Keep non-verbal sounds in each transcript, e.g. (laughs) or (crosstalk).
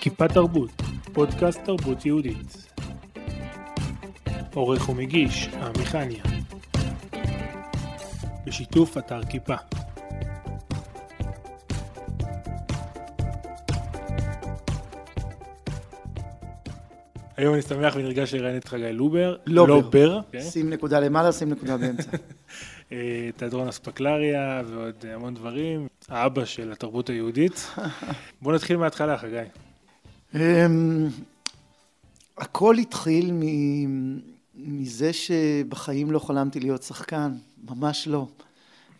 כיפה תרבות, פודקאסט תרבות יהודית. עורך ומגיש, עמיחניה. בשיתוף אתר כיפה. היום אני שמח ונרגש לראיין את חגי לובר. לובר. לובר. שים נקודה למעלה, שים נקודה באמצע. אה, תיאטרון אספקלריה ועוד המון דברים. האבא של התרבות היהודית. (laughs) בוא נתחיל מההתחלה, חגי. אמ, הכל התחיל מ- מזה שבחיים לא חלמתי להיות שחקן, ממש לא.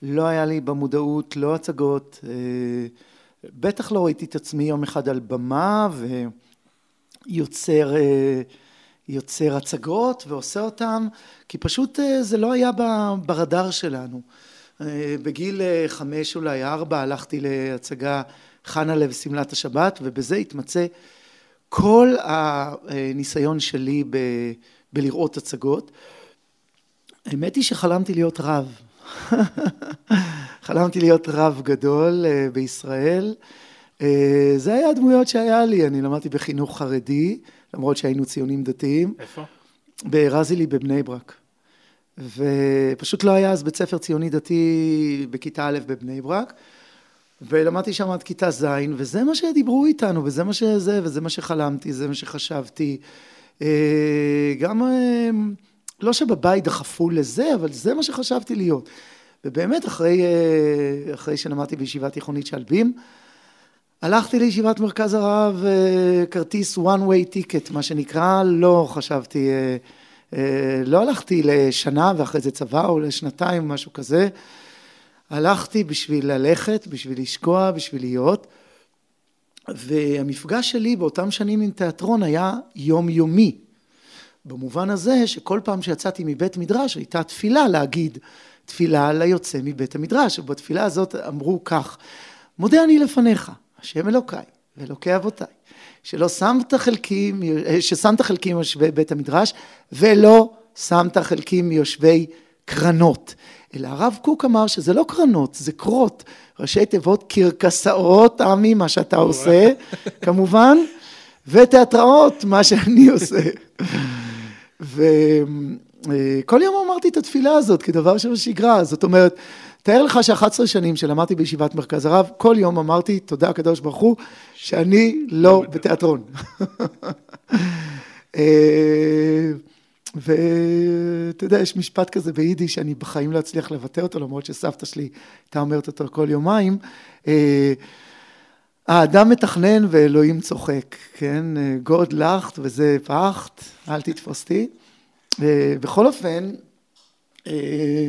לא היה לי במודעות, לא הצגות, אה, בטח לא ראיתי את עצמי יום אחד על במה ויוצר אה, יוצר הצגות ועושה אותם, כי פשוט אה, זה לא היה ברדאר שלנו. אה, בגיל אה, חמש אולי ארבע הלכתי להצגה חנה לב שמלת השבת ובזה התמצא כל הניסיון שלי ב, בלראות הצגות. האמת היא שחלמתי להיות רב. (laughs) חלמתי להיות רב גדול בישראל. זה היה הדמויות שהיה לי, אני למדתי בחינוך חרדי, למרות שהיינו ציונים דתיים, איפה? ברזילי בבני ברק. ופשוט לא היה אז בית ספר ציוני דתי בכיתה א' בבני ברק. ולמדתי שם עד כיתה ז', וזה מה שדיברו איתנו, וזה מה שזה, וזה מה שחלמתי, זה מה שחשבתי. אה, גם, אה, לא שבבית דחפו לזה, אבל זה מה שחשבתי להיות. ובאמת, אחרי, אה, אחרי שלמדתי בישיבה תיכונית שלבים, הלכתי לישיבת מרכז הרב, אה, כרטיס one way ticket, מה שנקרא, לא חשבתי, אה, אה, לא הלכתי לשנה ואחרי זה צבא או לשנתיים, משהו כזה. הלכתי בשביל ללכת, בשביל לשקוע, בשביל להיות, והמפגש שלי באותם שנים עם תיאטרון היה יומיומי. במובן הזה שכל פעם שיצאתי מבית מדרש הייתה תפילה להגיד תפילה ליוצא מבית המדרש, ובתפילה הזאת אמרו כך, מודה אני לפניך, השם אלוקיי ואלוקי אבותיי, שלא שמת חלקים, ששמת חלקים מיושבי בית המדרש ולא שמת חלקים מיושבי קרנות. אלא הרב קוק אמר שזה לא קרנות, זה קרות, ראשי תיבות קרקסאות, עמי, מה שאתה עושה, כמובן, ותיאטראות, מה שאני עושה. וכל יום אמרתי את התפילה הזאת כדבר שבשגרה, זאת אומרת, תאר לך ש-11 שנים שלמדתי בישיבת מרכז הרב, כל יום אמרתי, תודה הקדוש ברוך הוא, שאני לא בתיאטרון. (laughs) אה, ואתה יודע, יש משפט כזה ביידיש שאני בחיים לא אצליח לבטא אותו, למרות שסבתא שלי הייתה אומרת אותו כל יומיים. אה, האדם מתכנן ואלוהים צוחק, כן? גוד לאכט וזה פחט, אל תתפוסתי. אה, בכל אופן, אה,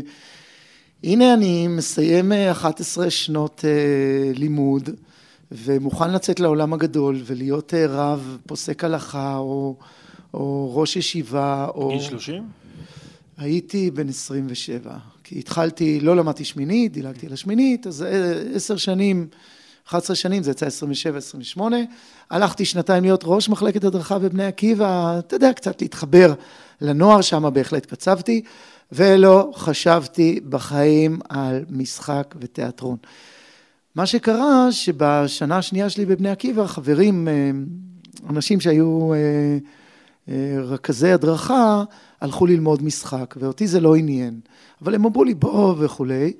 הנה אני מסיים 11 שנות לימוד ומוכן לצאת לעולם הגדול ולהיות רב, פוסק הלכה או... או ראש ישיבה, או... גיל 30? הייתי בן 27, כי התחלתי, לא למדתי שמינית, דילגתי על השמינית, אז עשר שנים, 11 שנים, זה יצא 27, 28, הלכתי שנתיים להיות ראש מחלקת הדרכה בבני עקיבא, אתה יודע, קצת להתחבר לנוער, שם בהחלט קצבתי, ולא חשבתי בחיים על משחק ותיאטרון. מה שקרה, שבשנה השנייה שלי בבני עקיבא, חברים, אנשים שהיו רכזי הדרכה הלכו ללמוד משחק, ואותי זה לא עניין. אבל הם אמרו לי בוא וכולי,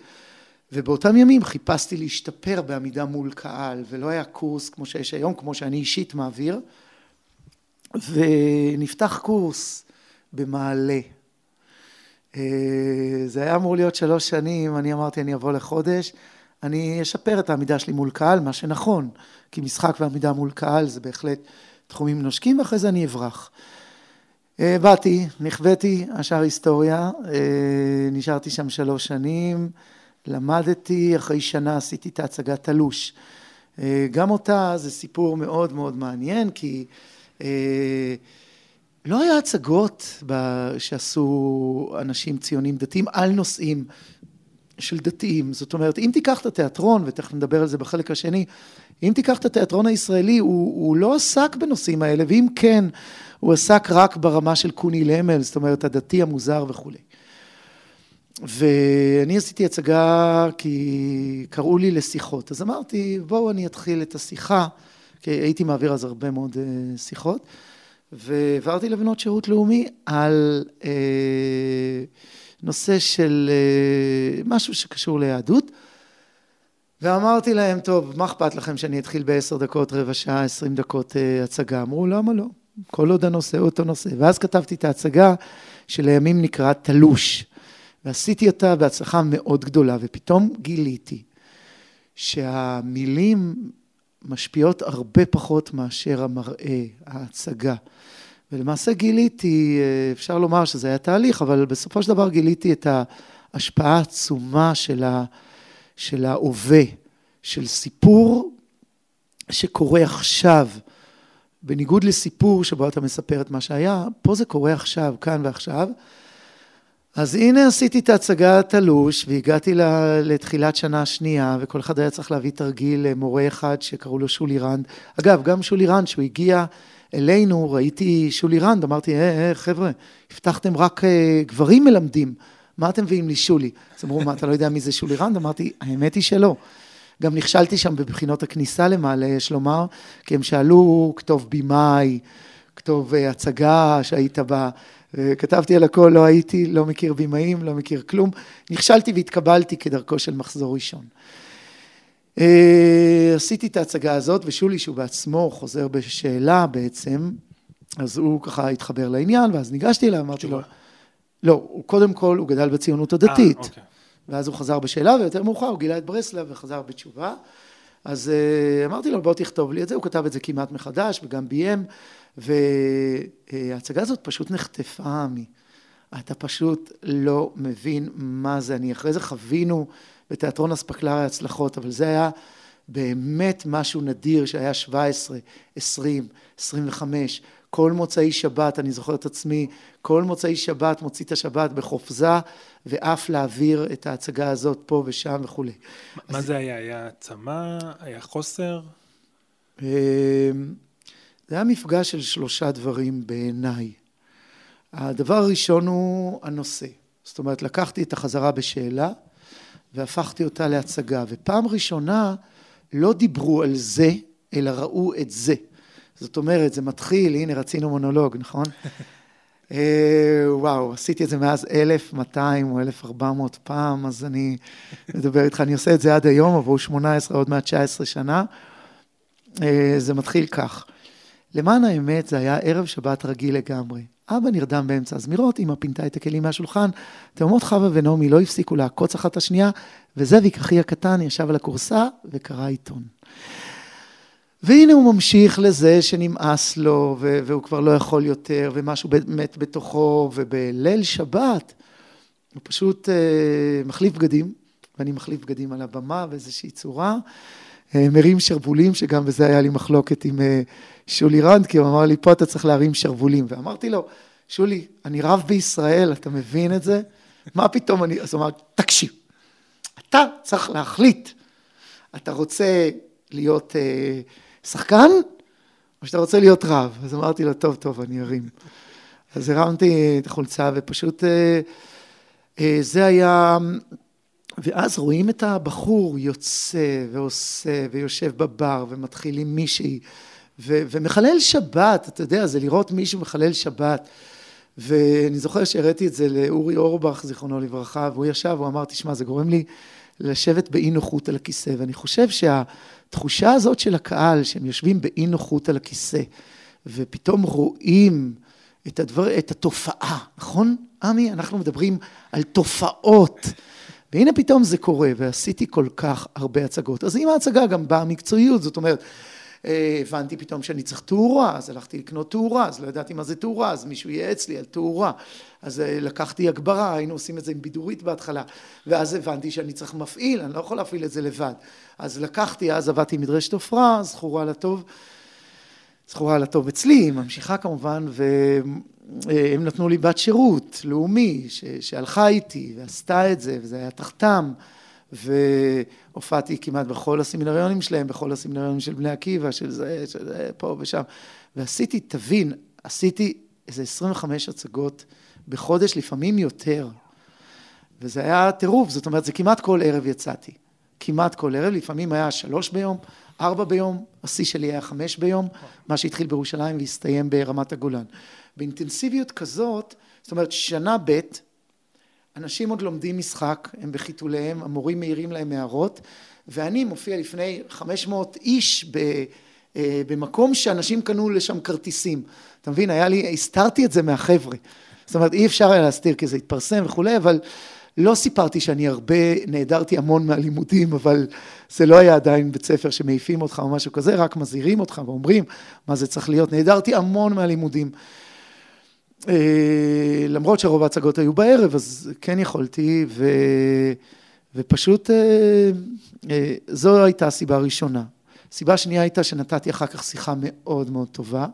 ובאותם ימים חיפשתי להשתפר בעמידה מול קהל, ולא היה קורס כמו שיש היום, כמו שאני אישית מעביר, ונפתח קורס במעלה. זה היה אמור להיות שלוש שנים, אני אמרתי אני אבוא לחודש, אני אשפר את העמידה שלי מול קהל, מה שנכון, כי משחק ועמידה מול קהל זה בהחלט תחומים נושקים, ואחרי זה אני אברח. באתי, נכוויתי, השאר היסטוריה, נשארתי שם שלוש שנים, למדתי, אחרי שנה עשיתי את ההצגת תלוש. גם אותה זה סיפור מאוד מאוד מעניין, כי לא היה הצגות שעשו אנשים ציונים דתיים על נושאים של דתיים. זאת אומרת, אם תיקח את התיאטרון, ותכף נדבר על זה בחלק השני, אם תיקח את התיאטרון הישראלי, הוא, הוא לא עסק בנושאים האלה, ואם כן, הוא עסק רק ברמה של קוני למל, זאת אומרת, הדתי המוזר וכולי. ואני עשיתי הצגה כי קראו לי לשיחות. אז אמרתי, בואו אני אתחיל את השיחה, כי הייתי מעביר אז הרבה מאוד אה, שיחות, והעברתי לבנות שירות לאומי על אה, נושא של אה, משהו שקשור ליהדות. ואמרתי להם, טוב, מה אכפת לכם שאני אתחיל בעשר דקות, רבע שעה, עשרים דקות אה, הצגה? אמרו, למה לא? כל עוד הנושא אותו נושא. ואז כתבתי את ההצגה שלימים נקרא תלוש. ועשיתי אותה בהצלחה מאוד גדולה, ופתאום גיליתי שהמילים משפיעות הרבה פחות מאשר המראה, ההצגה. ולמעשה גיליתי, אה, אפשר לומר שזה היה תהליך, אבל בסופו של דבר גיליתי את ההשפעה העצומה של, ה, של ההווה, של סיפור שקורה עכשיו. בניגוד לסיפור שבו אתה מספר את מה שהיה, פה זה קורה עכשיו, כאן ועכשיו. אז הנה עשיתי את ההצגה התלוש והגעתי לתחילת שנה שנייה וכל אחד היה צריך להביא תרגיל למורה אחד שקראו לו שולי רנד. אגב, גם שולי רנד, שהוא הגיע אלינו, ראיתי שולי רנד, אמרתי, אה, אה, חבר'ה, הבטחתם רק אה, גברים מלמדים, מה אתם מביאים לי שולי? אז אמרו, מה, אתה לא יודע מי זה שולי רנד? אמרתי, האמת היא שלא. גם נכשלתי שם בבחינות הכניסה למעלה, יש לומר, כי הם שאלו כתוב בימאי, כתוב אה, הצגה שהיית בה. כתבתי על הכל, לא הייתי, לא מכיר בימאים, לא מכיר כלום. נכשלתי והתקבלתי כדרכו של מחזור ראשון. אה, עשיתי את ההצגה הזאת, ושולי, שהוא בעצמו חוזר בשאלה בעצם, אז הוא ככה התחבר לעניין, ואז ניגשתי אליו, אמרתי לו, לא, הוא קודם כל, הוא גדל בציונות הדתית. 아, אה, אוקיי. ואז הוא חזר בשאלה, ויותר מאוחר הוא גילה את ברסלב וחזר בתשובה. אז אמרתי לו, בוא תכתוב לי את זה, הוא כתב את זה כמעט מחדש, וגם ביים, וההצגה הזאת פשוט נחטפה מי. אתה פשוט לא מבין מה זה. אני אחרי זה חווינו בתיאטרון אספקלריה הצלחות, אבל זה היה באמת משהו נדיר שהיה 17, 20, 25, כל מוצאי שבת, אני זוכר את עצמי, כל מוצאי שבת מוציא את השבת בחופזה, ואף להעביר את ההצגה הזאת פה ושם וכולי. מה אז... זה היה? היה צמא? היה חוסר? זה היה מפגש של שלושה דברים בעיניי. הדבר הראשון הוא הנושא. זאת אומרת, לקחתי את החזרה בשאלה והפכתי אותה להצגה, ופעם ראשונה לא דיברו על זה, אלא ראו את זה. זאת אומרת, זה מתחיל, הנה רצינו מונולוג, נכון? (laughs) אה, וואו, עשיתי את זה מאז 1,200 או 1,400 פעם, אז אני מדבר איתך, אני עושה את זה עד היום, עברו 18, עוד מעט 19 שנה. אה, זה מתחיל כך. למען האמת, זה היה ערב שבת רגיל לגמרי. אבא נרדם באמצע הזמירות, אמא פינתה את הכלים מהשולחן, תאומות חווה ונעמי לא הפסיקו לעקוץ אחת את השנייה, וזאביק, אחי הקטן, ישב על הכורסה וקרא עיתון. והנה הוא ממשיך לזה שנמאס לו, והוא כבר לא יכול יותר, ומשהו מת בתוכו, ובליל שבת הוא פשוט uh, מחליף בגדים, ואני מחליף בגדים על הבמה באיזושהי צורה, מרים שרוולים, שגם בזה היה לי מחלוקת עם uh, שולי רנד, כי הוא אמר לי, פה אתה צריך להרים שרוולים, ואמרתי לו, שולי, אני רב בישראל, אתה מבין את זה? מה פתאום אני... אז הוא אמר, תקשיב, אתה צריך להחליט, אתה רוצה להיות... Uh, שחקן, או שאתה רוצה להיות רב? אז אמרתי לו, טוב, טוב, אני ארים. אז הרמתי את החולצה ופשוט אה, אה, זה היה... ואז רואים את הבחור יוצא ועושה ויושב בבר ומתחיל עם מישהי ו- ומחלל שבת, אתה יודע, זה לראות מישהו מחלל שבת. ואני זוכר שהראיתי את זה לאורי אורבך, זיכרונו לברכה, והוא ישב, הוא אמר, תשמע, זה גורם לי לשבת באי נוחות על הכיסא, ואני חושב שה... התחושה הזאת של הקהל, שהם יושבים באי נוחות על הכיסא, ופתאום רואים את, הדבר, את התופעה, נכון, עמי? אנחנו מדברים על תופעות. והנה פתאום זה קורה, ועשיתי כל כך הרבה הצגות. אז עם ההצגה גם באה מקצועיות, זאת אומרת, אה, הבנתי פתאום שאני צריך תאורה, אז הלכתי לקנות תאורה, אז לא ידעתי מה זה תאורה, אז מישהו ייעץ לי על תאורה. אז אה, לקחתי הגברה, היינו עושים את זה עם בידורית בהתחלה, ואז הבנתי שאני צריך מפעיל, אני לא יכול להפעיל את זה לבד. אז לקחתי, אז עבדתי עם מדרשת עופרה, זכורה לטוב, זכורה לטוב אצלי, ממשיכה כמובן, והם נתנו לי בת שירות לאומי, ש, שהלכה איתי ועשתה את זה, וזה היה תחתם. והופעתי כמעט בכל הסמינריונים שלהם, בכל הסמינריונים של בני עקיבא, של זה, של זה, פה ושם. ועשיתי, תבין, עשיתי איזה 25 הצגות בחודש, לפעמים יותר. וזה היה טירוף, זאת אומרת, זה כמעט כל ערב יצאתי. כמעט כל ערב, לפעמים היה שלוש ביום, ארבע ביום, השיא שלי היה חמש ביום, מה שהתחיל בירושלים והסתיים ברמת הגולן. באינטנסיביות כזאת, זאת אומרת, שנה ב', אנשים עוד לומדים משחק, הם בחיתוליהם, המורים מעירים להם הערות, ואני מופיע לפני 500 איש ב, אה, במקום שאנשים קנו לשם כרטיסים. אתה מבין, היה לי, הסתרתי את זה מהחבר'ה. זאת אומרת, אי אפשר היה להסתיר כי זה התפרסם וכולי, אבל לא סיפרתי שאני הרבה, נעדרתי המון מהלימודים, אבל זה לא היה עדיין בית ספר שמעיפים אותך או משהו כזה, רק מזהירים אותך ואומרים מה זה צריך להיות. נעדרתי המון מהלימודים. אה, למרות שרוב ההצגות היו בערב, אז כן יכולתי, ו... ופשוט אה, אה, זו הייתה הסיבה הראשונה. סיבה שנייה הייתה שנתתי אחר כך שיחה מאוד מאוד טובה,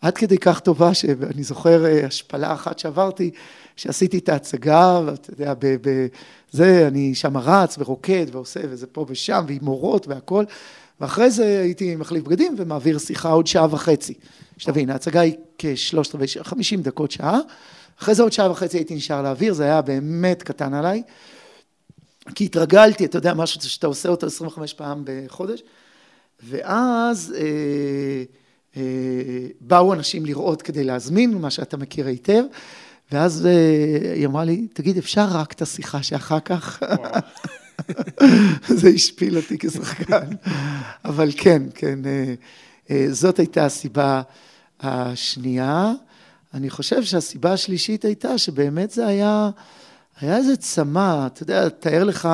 עד כדי כך טובה שאני זוכר השפלה אחת שעברתי, שעשיתי את ההצגה, ואתה יודע, בזה אני שם רץ ורוקד ועושה וזה פה ושם, ועם מורות והכל, ואחרי זה הייתי מחליף בגדים ומעביר שיחה עוד שעה וחצי. שתבין, ההצגה היא כשלושת רבעי, חמישים דקות שעה, אחרי זה עוד שעה וחצי הייתי נשאר להעביר, זה היה באמת קטן עליי, כי התרגלתי, אתה יודע, משהו שאתה עושה אותו 25 פעם בחודש, ואז אה, אה, באו אנשים לראות כדי להזמין, מה שאתה מכיר היטב, ואז אה, היא אמרה לי, תגיד, אפשר רק את השיחה שאחר כך? (laughs) זה השפיל אותי כשחקן, (laughs) אבל כן, כן, אה, אה, זאת הייתה הסיבה השנייה. אני חושב שהסיבה השלישית הייתה שבאמת זה היה, היה איזה צמא, אתה יודע, תאר לך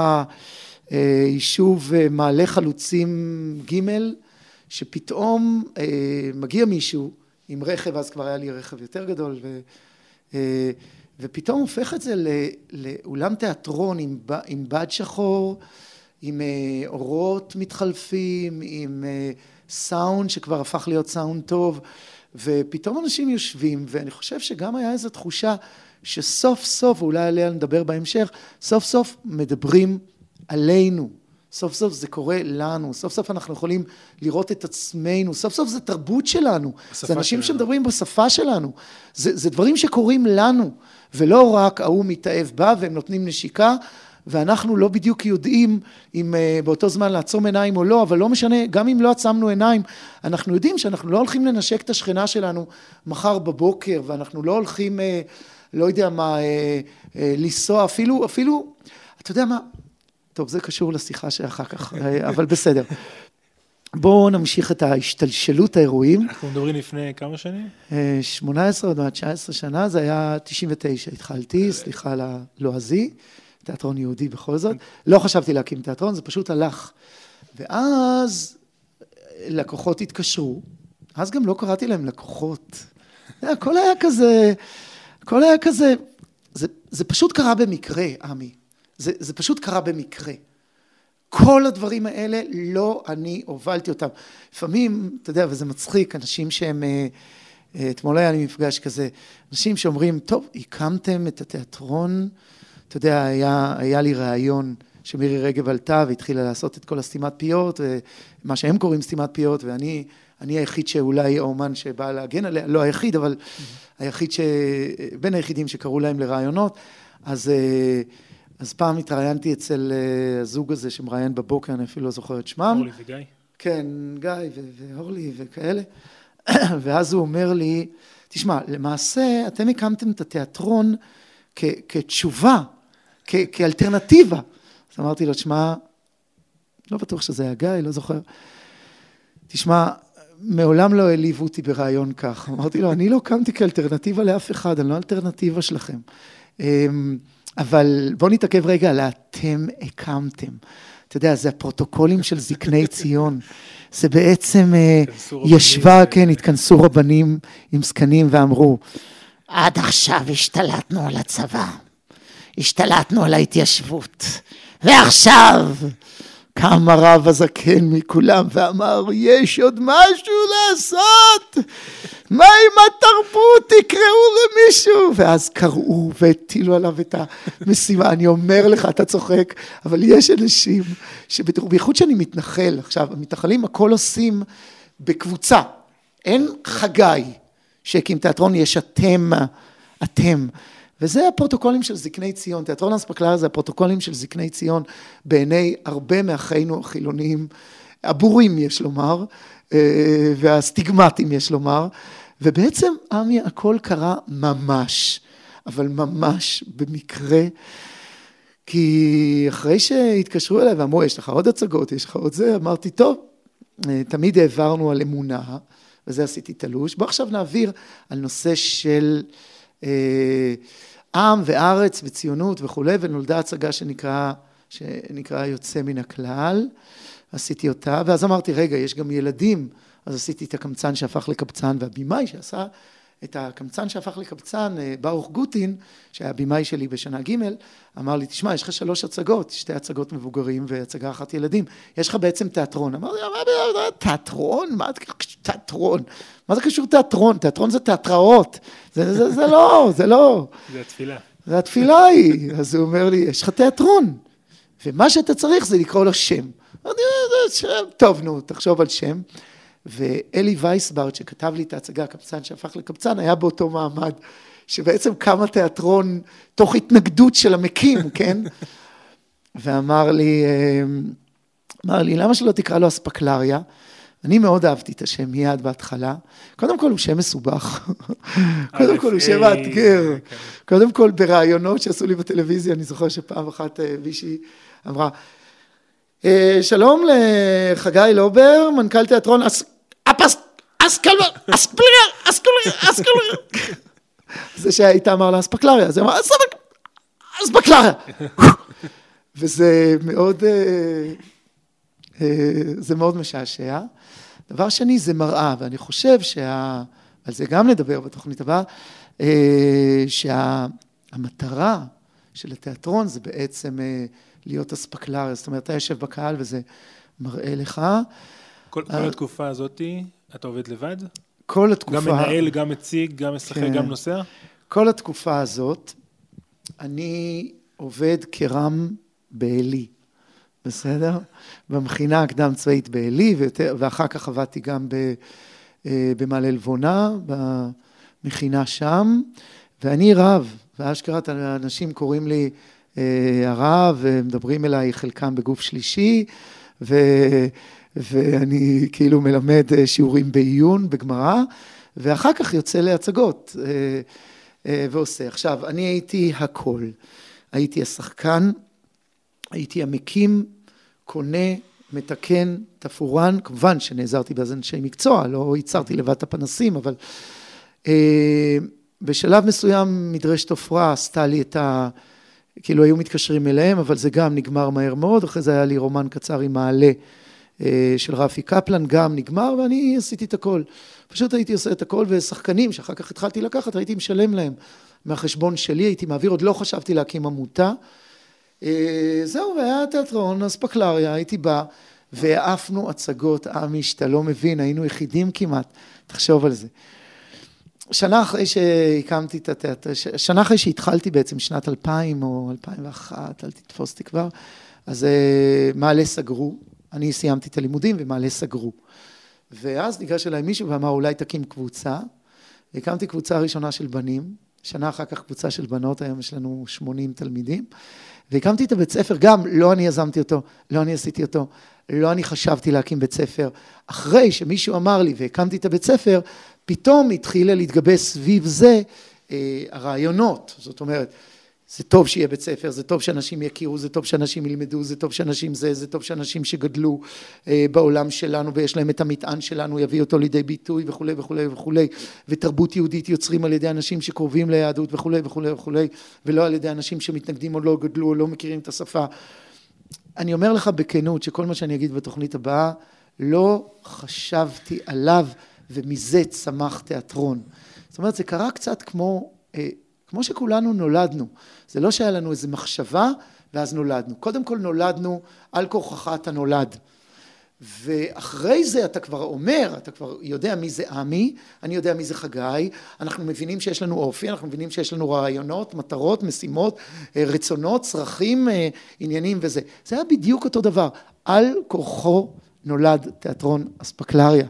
יישוב מעלה חלוצים ג', שפתאום מגיע מישהו עם רכב, אז כבר היה לי רכב יותר גדול, ו... ופתאום הופך את זה לאולם תיאטרון עם, עם בד שחור, עם אה, אורות מתחלפים, עם אה, סאונד שכבר הפך להיות סאונד טוב, ופתאום אנשים יושבים, ואני חושב שגם היה איזו תחושה שסוף סוף, ואולי עליה נדבר בהמשך, סוף סוף מדברים עלינו. סוף סוף זה קורה לנו, סוף סוף אנחנו יכולים לראות את עצמנו, סוף סוף זה תרבות שלנו, זה אנשים שלנו. שמדברים בשפה שלנו, זה, זה דברים שקורים לנו, ולא רק ההוא מתאהב בה והם נותנים נשיקה, ואנחנו לא בדיוק יודעים אם uh, באותו זמן לעצום עיניים או לא, אבל לא משנה, גם אם לא עצמנו עיניים, אנחנו יודעים שאנחנו לא הולכים לנשק את השכנה שלנו מחר בבוקר, ואנחנו לא הולכים, uh, לא יודע מה, uh, uh, לנסוע, אפילו, אפילו, אתה יודע מה, טוב, זה קשור לשיחה שאחר כך, אבל בסדר. בואו נמשיך את ההשתלשלות האירועים. אנחנו מדברים לפני כמה שנים? 18 עד 19 שנה, זה היה 99 התחלתי, סליחה על הלועזי, תיאטרון יהודי בכל זאת. לא חשבתי להקים תיאטרון, זה פשוט הלך. ואז לקוחות התקשרו, אז גם לא קראתי להם לקוחות. הכל היה כזה, הכל היה כזה, זה, זה פשוט קרה במקרה, עמי. זה, זה פשוט קרה במקרה. כל הדברים האלה, לא אני הובלתי אותם. לפעמים, אתה יודע, וזה מצחיק, אנשים שהם, אה, אה, אתמול היה לי מפגש כזה, אנשים שאומרים, טוב, הקמתם את התיאטרון, אתה יודע, היה, היה לי ראיון שמירי רגב עלתה והתחילה לעשות את כל הסתימת פיות, מה שהם קוראים סתימת פיות, ואני אני היחיד שאולי האומן שבא להגן עליה, לא היחיד, אבל mm-hmm. היחיד ש... בין היחידים שקראו להם לראיונות, אז... אה, אז פעם התראיינתי אצל uh, הזוג הזה שמראיין בבוקר, אני אפילו לא זוכר את שמם. אורלי וגיא? כן, גיא ואורלי וכאלה. (coughs) ואז הוא אומר לי, תשמע, למעשה אתם הקמתם את התיאטרון כ- כתשובה, כ- כאלטרנטיבה. אז אמרתי לו, תשמע, לא בטוח שזה היה גיא, לא זוכר. תשמע, מעולם לא העליבו אותי ברעיון כך. אמרתי לו, אני לא קמתי כאלטרנטיבה לאף אחד, אני לא אלטרנטיבה שלכם. אבל בוא נתעכב רגע על ה"אתם הקמתם". אתה יודע, זה הפרוטוקולים של זקני (laughs) ציון. זה בעצם אה, ישבה, כן, התכנסו רבנים עם זקנים ואמרו, עד עכשיו השתלטנו על הצבא, השתלטנו על ההתיישבות, ועכשיו קם הרב הזקן מכולם ואמר, יש עוד משהו לעשות, מה עם התרבות, תקראו למישהו. ואז קראו והטילו עליו את המשימה. אני אומר לך, אתה צוחק, אבל יש אנשים שבייחוד שאני מתנחל, עכשיו, המתנחלים הכל עושים בקבוצה. אין חגי שהקים תיאטרון, יש אתם, אתם. וזה הפרוטוקולים של זקני ציון, תיאטרון אספקלריה זה הפרוטוקולים של זקני ציון בעיני הרבה מאחינו החילוניים, הבורים יש לומר, אה, והסטיגמטים יש לומר, ובעצם עמי הכל קרה ממש, אבל ממש במקרה. כי אחרי שהתקשרו אליי ואמרו, יש לך עוד הצגות, יש לך עוד זה, אמרתי, טוב, אה, תמיד העברנו על אמונה, וזה עשיתי תלוש. בוא עכשיו נעביר על נושא של אה, עם וארץ וציונות וכולי, ונולדה הצגה שנקרא, שנקרא יוצא מן הכלל. עשיתי אותה, ואז אמרתי, רגע, יש גם ילדים, אז עשיתי את הקמצן שהפך לקבצן, והבימאי שעשה את הקמצן שהפך לקבצן, אה, ברוך גוטין, שהיה בימאי שלי בשנה ג', אמר לי, תשמע, יש לך שלוש הצגות, שתי הצגות מבוגרים והצגה אחת ילדים, יש לך בעצם תיאטרון. אמרתי, מה, תיאטרון? מה זה קשור תיאטרון? מה זה קשור תיאטרון? תיאטרון זה תיאטראות. זה, זה, זה לא, זה לא. זה התפילה. זה התפילה היא. אז הוא אומר לי, יש לך תיאטרון, ומה שאתה צריך זה לקרוא לו שם. אמרתי, טוב, נו, תחשוב על שם. ואלי וייסברט, שכתב לי את ההצגה, הקבצן שהפך לקבצן, היה באותו מעמד, שבעצם קם התיאטרון תוך התנגדות של המקים, (laughs) כן? ואמר לי, אמ, אמר לי, למה שלא תקרא לו אספקלריה? אני מאוד אהבתי את השם מיד בהתחלה. קודם כל הוא שם מסובך. (laughs) קודם כל הוא שם מאתגר. כן. קודם כל ברעיונות שעשו לי בטלוויזיה, אני זוכר שפעם אחת אה, מישהי אמרה, שלום לחגי לובר, מנכ"ל תיאטרון אסקלר, אספלר, אסקלר, אסקלר. זה שהיית אמר לה אספקלריה, זה אמר אספקלריה. וזה מאוד, אה, אה, זה מאוד משעשע. דבר שני, זה מראה, ואני חושב שה... על זה גם נדבר בתוכנית הבאה, שהמטרה של התיאטרון זה בעצם להיות אספקלריה, זאת אומרת, אתה יושב בקהל וזה מראה לך. כל, כל התקופה הזאתי, אתה עובד לבד? כל התקופה... גם מנהל, גם מציג, גם משחק, כן. גם נוסע? כל התקופה הזאת, אני עובד כרם בעלי, בסדר? במכינה הקדם צבאית בעלי, ואחר כך עבדתי גם אה, במעלה לבונה, במכינה שם, ואני רב, ואשכרה אנשים קוראים לי אה, הרב, ומדברים אליי חלקם בגוף שלישי, ו, ואני כאילו מלמד אה, שיעורים בעיון, בגמרא, ואחר כך יוצא להצגות אה, ועושה. עכשיו, אני הייתי הכל. הייתי השחקן, הייתי המקים, קונה, מתקן, תפורן, כמובן שנעזרתי באז אנשי מקצוע, לא ייצרתי לבד את הפנסים, אבל בשלב מסוים מדרשת עופרה עשתה לי את ה... כאילו היו מתקשרים אליהם, אבל זה גם נגמר מהר מאוד, אחרי זה היה לי רומן קצר עם מעלה אה, של רפי קפלן, גם נגמר, ואני עשיתי את הכל. פשוט הייתי עושה את הכל, ושחקנים שאחר כך התחלתי לקחת, הייתי משלם להם מהחשבון שלי, הייתי מעביר, עוד לא חשבתי להקים עמותה. אה, זהו, והיה תיאטרון, אספקלריה, הייתי בא, והעפנו הצגות, עמי, שאתה לא מבין, היינו יחידים כמעט, תחשוב על זה. שנה אחרי שהקמתי את התיאטר, שנה אחרי שהתחלתי בעצם, שנת 2000 או 2001, אל תתפוס אותי כבר, אז אה, מעלה סגרו, אני סיימתי את הלימודים ומעלה סגרו. ואז ניגש אליי מישהו ואמר, אולי תקים קבוצה. הקמתי קבוצה ראשונה של בנים, שנה אחר כך קבוצה של בנות, היום יש לנו 80 תלמידים. והקמתי את הבית ספר, גם לא אני יזמתי אותו, לא אני עשיתי אותו, לא אני חשבתי להקים בית ספר. אחרי שמישהו אמר לי והקמתי את הבית ספר, פתאום התחילה להתגבש סביב זה אה, הרעיונות, זאת אומרת, זה טוב שיהיה בית ספר, זה טוב שאנשים יכירו, זה טוב שאנשים ילמדו, זה טוב שאנשים זה, זה טוב שאנשים שגדלו אה, בעולם שלנו ויש להם את המטען שלנו, יביא אותו לידי ביטוי וכולי וכולי וכולי, ותרבות יהודית יוצרים על ידי אנשים שקרובים ליהדות וכולי וכולי וכולי, ולא על ידי אנשים שמתנגדים או לא גדלו או לא מכירים את השפה. אני אומר לך בכנות שכל מה שאני אגיד בתוכנית הבאה, לא חשבתי עליו ומזה צמח תיאטרון. זאת אומרת, זה קרה קצת כמו, אה, כמו שכולנו נולדנו. זה לא שהיה לנו איזו מחשבה ואז נולדנו. קודם כל נולדנו, על כורחך אתה נולד. ואחרי זה אתה כבר אומר, אתה כבר יודע מי זה עמי, אני יודע מי זה חגי, אנחנו מבינים שיש לנו אופי, אנחנו מבינים שיש לנו רעיונות, מטרות, משימות, אה, רצונות, צרכים, אה, עניינים וזה. זה היה בדיוק אותו דבר. על כורחו נולד תיאטרון אספקלריה.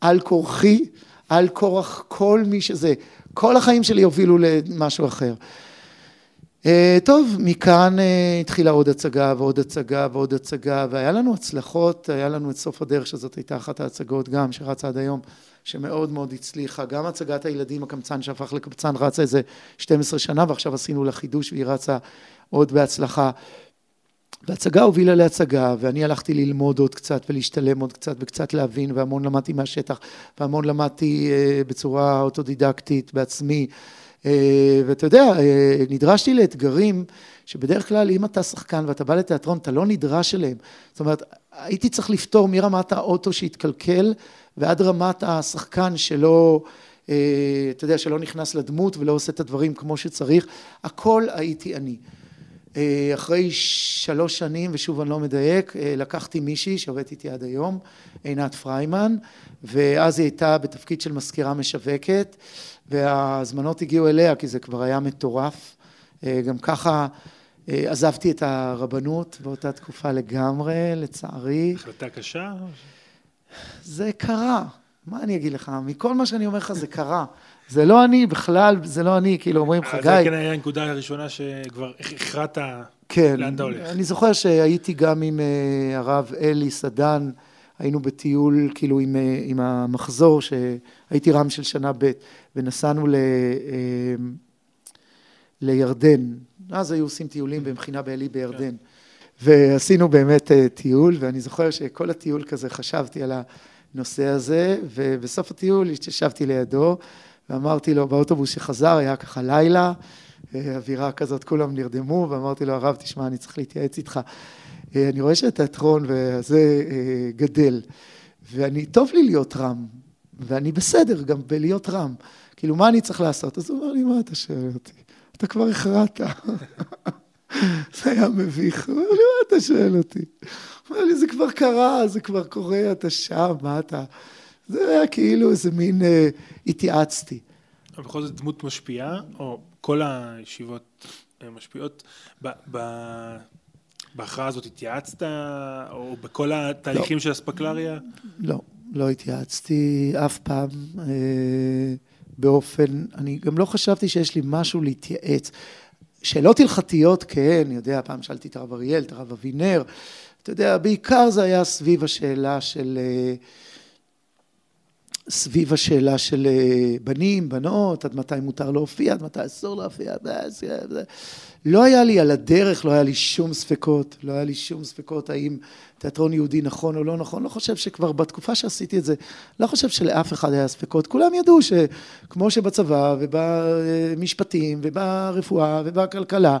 על כורחי, על כורח כל מי שזה. כל החיים שלי הובילו למשהו אחר. Uh, טוב, מכאן uh, התחילה עוד הצגה ועוד הצגה ועוד הצגה, והיה לנו הצלחות, היה לנו את סוף הדרך, שזאת הייתה אחת ההצגות גם, שרצה עד היום, שמאוד מאוד הצליחה. גם הצגת הילדים, הקמצן שהפך לקמצן, רצה איזה 12 שנה, ועכשיו עשינו לה חידוש והיא רצה עוד בהצלחה. והצגה הובילה להצגה, ואני הלכתי ללמוד עוד קצת ולהשתלם עוד קצת וקצת להבין, והמון למדתי מהשטח, והמון למדתי uh, בצורה אוטודידקטית בעצמי. אה, ואתה יודע, אה, נדרשתי לאתגרים שבדרך כלל אם אתה שחקן ואתה בא לתיאטרון, אתה לא נדרש אליהם. זאת אומרת, הייתי צריך לפתור מרמת האוטו שהתקלקל ועד רמת השחקן שלא, אה, אתה יודע, שלא נכנס לדמות ולא עושה את הדברים כמו שצריך. הכל הייתי אני. אחרי שלוש שנים, ושוב אני לא מדייק, לקחתי מישהי שעובדת איתי עד היום, עינת פריימן, ואז היא הייתה בתפקיד של מזכירה משווקת, וההזמנות הגיעו אליה כי זה כבר היה מטורף. אה, גם ככה אה, עזבתי את הרבנות באותה תקופה לגמרי, לצערי. החלטה קשה? זה קרה, מה אני אגיד לך? מכל מה שאני אומר לך זה קרה. זה לא אני בכלל, זה לא אני, כאילו אומרים חגי. זה כן היה הנקודה הראשונה שכבר הכרעת כן, לאן אתה הולך. אני זוכר שהייתי גם עם אה, הרב אלי סדן, היינו בטיול כאילו עם, עם המחזור, שהייתי רם של שנה ב', ונסענו ל, לירדן. אז היו עושים טיולים במכינה בעלי בירדן. ועשינו באמת אה, טיול, ואני זוכר שכל הטיול כזה חשבתי על הנושא הזה, ובסוף הטיול ישבתי לידו, ואמרתי לו, באוטובוס שחזר, היה ככה לילה, אה, אווירה כזאת, כולם נרדמו, ואמרתי לו, הרב, תשמע, אני צריך להתייעץ איתך. אה, אני רואה שהתיאטרון וזה גדל, ואני, טוב לי להיות רם, ואני בסדר גם בלהיות רם. כאילו, מה אני צריך לעשות? אז הוא אומר לי, מה אתה שואל אותי? אתה כבר הכרעת. (laughs) זה היה מביך. הוא אומר לי, מה אתה שואל אותי? הוא אומר לי, זה כבר קרה, זה כבר קורה, אתה שם, מה אתה... זה היה כאילו איזה מין, אה, התייעצתי. אבל בכל זאת דמות משפיעה, או כל הישיבות אה, משפיעות, ב, ב, בהכרעה הזאת התייעצת, או בכל התהליכים לא. של אספקלריה? לא, לא התייעצתי אף פעם. אה, באופן, אני גם לא חשבתי שיש לי משהו להתייעץ. שאלות הלכתיות, כן, אני יודע, פעם שאלתי את הרב אריאל, את הרב אבינר, אתה יודע, בעיקר זה היה סביב השאלה של, אה, סביב השאלה של אה, בנים, בנות, עד מתי מותר להופיע, עד מתי אסור להופיע, לא היה לי על הדרך, לא היה לי שום ספקות, לא היה לי שום ספקות האם תיאטרון יהודי נכון או לא נכון, לא חושב שכבר בתקופה שעשיתי את זה, לא חושב שלאף אחד היה ספקות, כולם ידעו שכמו שבצבא ובמשפטים וברפואה ובכלכלה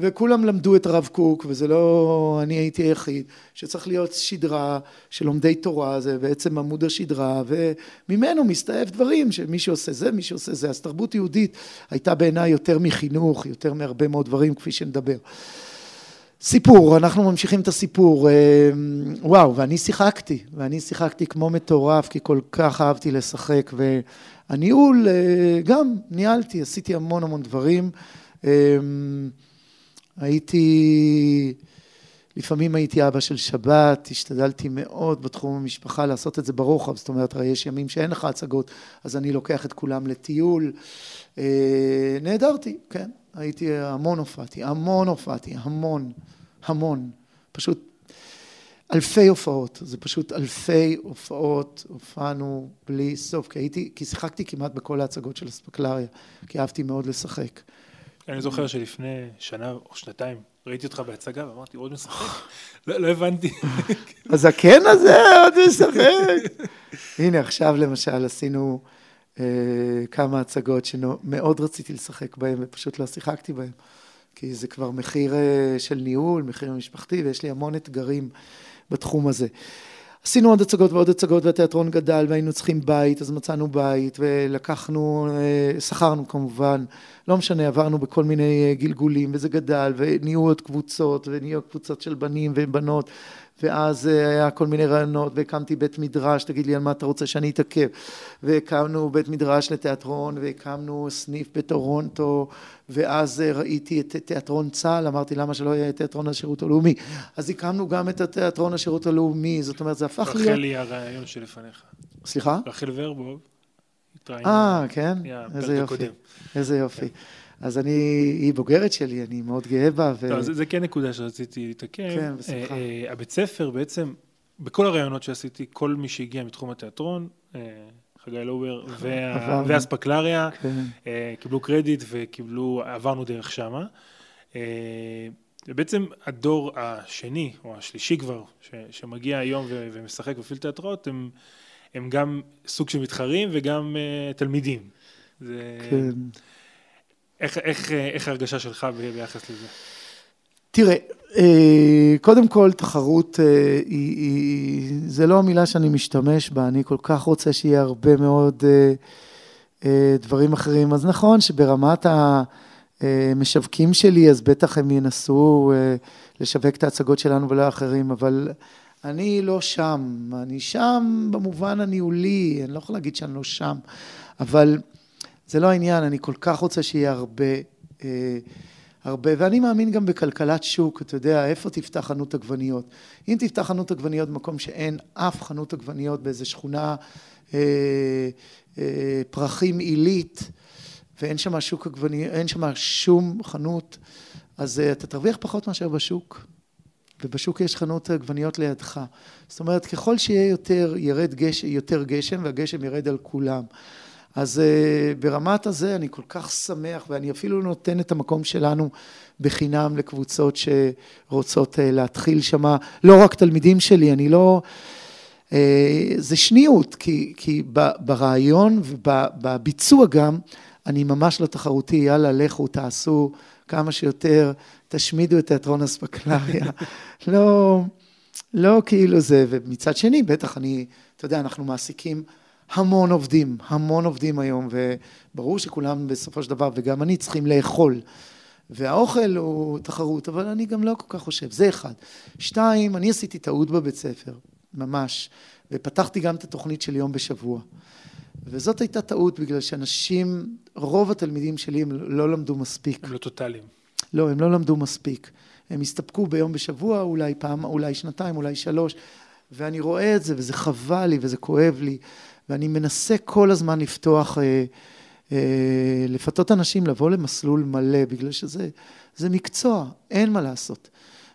וכולם למדו את הרב קוק, וזה לא אני הייתי היחיד, שצריך להיות שדרה של לומדי תורה, זה בעצם עמוד השדרה, וממנו מסתעף דברים, שמי שעושה זה, מי שעושה זה. אז תרבות יהודית הייתה בעיניי יותר מחינוך, יותר מהרבה מאוד דברים, כפי שנדבר. סיפור, אנחנו ממשיכים את הסיפור. אה, וואו, ואני שיחקתי, ואני שיחקתי כמו מטורף, כי כל כך אהבתי לשחק, והניהול, אה, גם ניהלתי, עשיתי המון המון דברים. הייתי, לפעמים הייתי אבא של שבת, השתדלתי מאוד בתחום המשפחה לעשות את זה ברוחב, זאת אומרת, הרי יש ימים שאין לך הצגות, אז אני לוקח את כולם לטיול. אה, נהדרתי, כן, הייתי המון הופעתי, המון הופעתי, המון, המון, פשוט אלפי הופעות, זה פשוט אלפי הופעות, הופענו בלי סוף, כי הייתי, כי שיחקתי כמעט בכל ההצגות של אספקלריה, כי אהבתי מאוד לשחק. אני זוכר שלפני שנה או שנתיים ראיתי אותך בהצגה ואמרתי, עוד משחק? לא, לא הבנתי. (laughs) הזקן הזה עוד משחק. (laughs) הנה, עכשיו למשל עשינו אה, כמה הצגות שמאוד רציתי לשחק בהן ופשוט לא שיחקתי בהן. כי זה כבר מחיר אה, של ניהול, מחיר משפחתי, ויש לי המון אתגרים בתחום הזה. עשינו עוד הצגות ועוד הצגות והתיאטרון גדל והיינו צריכים בית, אז מצאנו בית ולקחנו, אה, שכרנו כמובן, לא משנה, עברנו בכל מיני אה, גלגולים וזה גדל ונהיו עוד קבוצות ונהיו קבוצות של בנים ובנות ואז אה, היה כל מיני רעיונות והקמתי בית מדרש, תגיד לי על מה אתה רוצה שאני אתעכב והקמנו בית מדרש לתיאטרון והקמנו סניף בטורונטו ואז אה, ראיתי את תיאטרון צה"ל, אמרתי למה שלא יהיה תיאטרון השירות הלאומי אז הקמנו גם את התיאטרון השירות הלאומי, זאת אומרת זה הפך להיות... רחל היא הרעיון שלפניך. סליחה? רחל ורבוב. אה, כן? איזה יופי. איזה יופי. אז אני, היא בוגרת שלי, אני מאוד גאה בה. ו... לא, זה, זה כן נקודה שרציתי להתעכב. כן, בשמחה. אה, אה, הבית ספר בעצם, בכל הראיונות שעשיתי, כל מי שהגיע מתחום התיאטרון, אה, חגי לובר (laughs) וה. והאספקלריה, כן. אה, קיבלו קרדיט וקיבלו, עברנו דרך שמה. אה, ובעצם הדור השני, או השלישי כבר, ש, שמגיע היום ו, ומשחק בפילד תיאטראות, הם, הם גם סוג של מתחרים וגם אה, תלמידים. זה, כן. איך, איך, איך ההרגשה שלך ביחס לזה? תראה, אה, קודם כל תחרות אה, היא, היא, זה לא המילה שאני משתמש בה, אני כל כך רוצה שיהיה הרבה מאוד אה, דברים אחרים. אז נכון שברמת המשווקים שלי, אז בטח הם ינסו לשווק את ההצגות שלנו ולא האחרים, אבל אני לא שם. אני שם במובן הניהולי, אני לא יכול להגיד שאני לא שם, אבל זה לא העניין, אני כל כך רוצה שיהיה הרבה. אה, הרבה, ואני מאמין גם בכלכלת שוק, אתה יודע, איפה תפתח חנות עגבניות? אם תפתח חנות עגבניות במקום שאין אף חנות עגבניות באיזו שכונה אה, אה, פרחים עילית, ואין שם שוק עגבניות, אין שם שום חנות, אז אה, אתה תרוויח פחות מאשר בשוק. ובשוק יש חנות עגבניות לידך. זאת אומרת, ככל שיהיה יותר, ירד גשם, יותר גשם, והגשם ירד על כולם. אז uh, ברמת הזה אני כל כך שמח, ואני אפילו נותן את המקום שלנו בחינם לקבוצות שרוצות uh, להתחיל שמה, לא רק תלמידים שלי, אני לא... Uh, זה שניות, כי, כי ברעיון ובביצוע גם, אני ממש לא תחרותי, יאללה, לכו, תעשו כמה שיותר, תשמידו את תיאטרון אספקלריה. (laughs) לא, לא כאילו זה, ומצד שני, בטח אני, אתה יודע, אנחנו מעסיקים המון עובדים, המון עובדים היום, וברור שכולם בסופו של דבר, וגם אני, צריכים לאכול. והאוכל הוא תחרות, אבל אני גם לא כל כך חושב, זה אחד. שתיים, אני עשיתי טעות בבית ספר, ממש, ופתחתי גם את התוכנית של יום בשבוע. וזאת הייתה טעות, בגלל שאנשים, רוב התלמידים שלי הם לא למדו מספיק. הם לא טוטאליים. לא, הם לא למדו מספיק. הם הסתפקו ביום בשבוע, אולי פעם, אולי שנתיים, אולי שלוש, ואני רואה את זה, וזה חבל לי, וזה כואב לי. ואני מנסה כל הזמן לפתוח, אה, אה, לפתות אנשים לבוא למסלול מלא, בגלל שזה זה מקצוע, אין מה לעשות.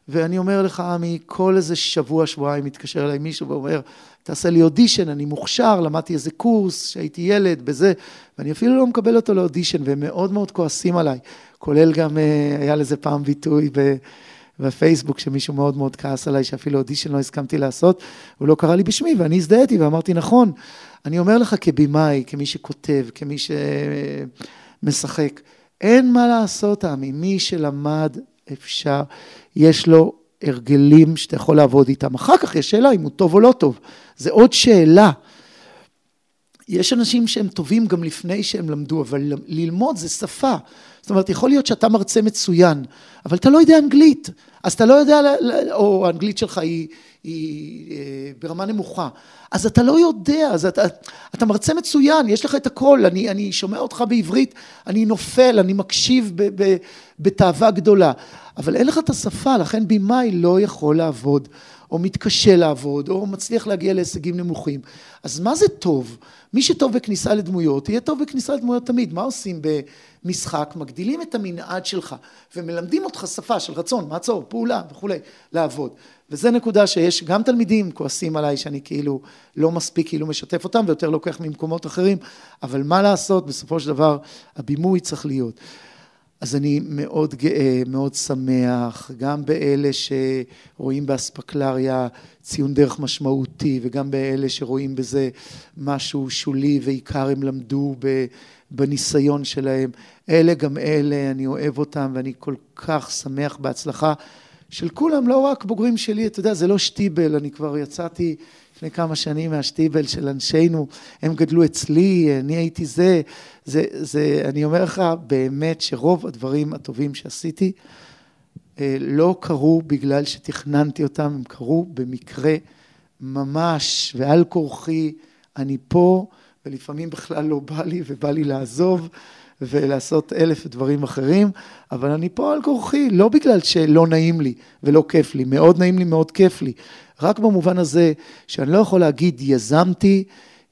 ואני אומר לך, עמי, כל איזה שבוע, שבועיים מתקשר אליי מישהו ואומר, תעשה לי אודישן, אני מוכשר, למדתי איזה קורס, שהייתי ילד, בזה, ואני אפילו לא מקבל אותו לאודישן, והם מאוד מאוד כועסים עליי, כולל גם, אה, היה לזה פעם ביטוי ב... בפייסבוק, שמישהו מאוד מאוד כעס עליי, שאפילו אודישן לא הסכמתי לעשות, הוא לא קרא לי בשמי, ואני הזדהיתי ואמרתי, נכון, אני אומר לך כבימאי, כמי שכותב, כמי שמשחק, אין מה לעשות, עמי, מי שלמד אפשר, יש לו הרגלים שאתה יכול לעבוד איתם. אחר כך יש שאלה אם הוא טוב או לא טוב, זה עוד שאלה. יש אנשים שהם טובים גם לפני שהם למדו, אבל ללמוד זה שפה. זאת אומרת, יכול להיות שאתה מרצה מצוין, אבל אתה לא יודע אנגלית, אז אתה לא יודע, או האנגלית שלך היא, היא אה, ברמה נמוכה, אז אתה לא יודע, אז אתה, אתה מרצה מצוין, יש לך את הכל, אני, אני שומע אותך בעברית, אני נופל, אני מקשיב ב, ב, בתאווה גדולה, אבל אין לך את השפה, לכן במאי לא יכול לעבוד, או מתקשה לעבוד, או מצליח להגיע להישגים נמוכים. אז מה זה טוב? מי שטוב בכניסה לדמויות, יהיה טוב בכניסה לדמויות תמיד. מה עושים במשחק? מגדילים את המנעד שלך, ומלמדים אותך שפה של רצון, מעצור, פעולה וכולי, לעבוד. וזו נקודה שיש גם תלמידים כועסים עליי שאני כאילו לא מספיק כאילו משתף אותם, ויותר לוקח ממקומות אחרים, אבל מה לעשות, בסופו של דבר הבימוי צריך להיות. אז אני מאוד גאה, מאוד שמח, גם באלה שרואים באספקלריה ציון דרך משמעותי, וגם באלה שרואים בזה משהו שולי ועיקר הם למדו בניסיון שלהם. אלה גם אלה, אני אוהב אותם ואני כל כך שמח בהצלחה של כולם, לא רק בוגרים שלי, אתה יודע, זה לא שטיבל, אני כבר יצאתי לפני כמה שנים מהשטיבל של אנשינו, הם גדלו אצלי, אני הייתי זה, זה, זה, אני אומר לך באמת שרוב הדברים הטובים שעשיתי אה, לא קרו בגלל שתכננתי אותם, הם קרו במקרה ממש, ועל כורחי אני פה, ולפעמים בכלל לא בא לי ובא לי לעזוב. ולעשות אלף דברים אחרים, אבל אני פה על כורחי, לא בגלל שלא נעים לי ולא כיף לי, מאוד נעים לי, מאוד כיף לי, רק במובן הזה שאני לא יכול להגיד יזמתי,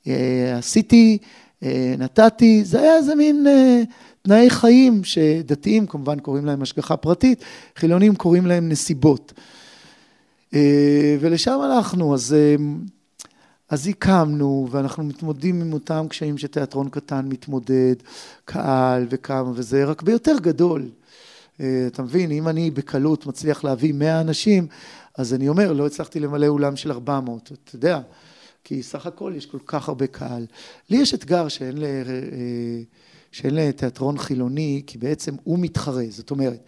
אה, עשיתי, אה, נתתי, זה היה איזה מין אה, תנאי חיים שדתיים כמובן קוראים להם השגחה פרטית, חילונים קוראים להם נסיבות. ולשם הלכנו, אז, אז הקמנו, ואנחנו מתמודדים עם אותם קשיים שתיאטרון קטן מתמודד, קהל וכמה וזה, רק ביותר גדול. אתה מבין, אם אני בקלות מצליח להביא 100 אנשים, אז אני אומר, לא הצלחתי למלא אולם של 400, אתה יודע. כי סך הכל יש כל כך הרבה קהל. לי יש אתגר שאין, ל... אה, שאין לתיאטרון חילוני, כי בעצם הוא מתחרה, זאת אומרת,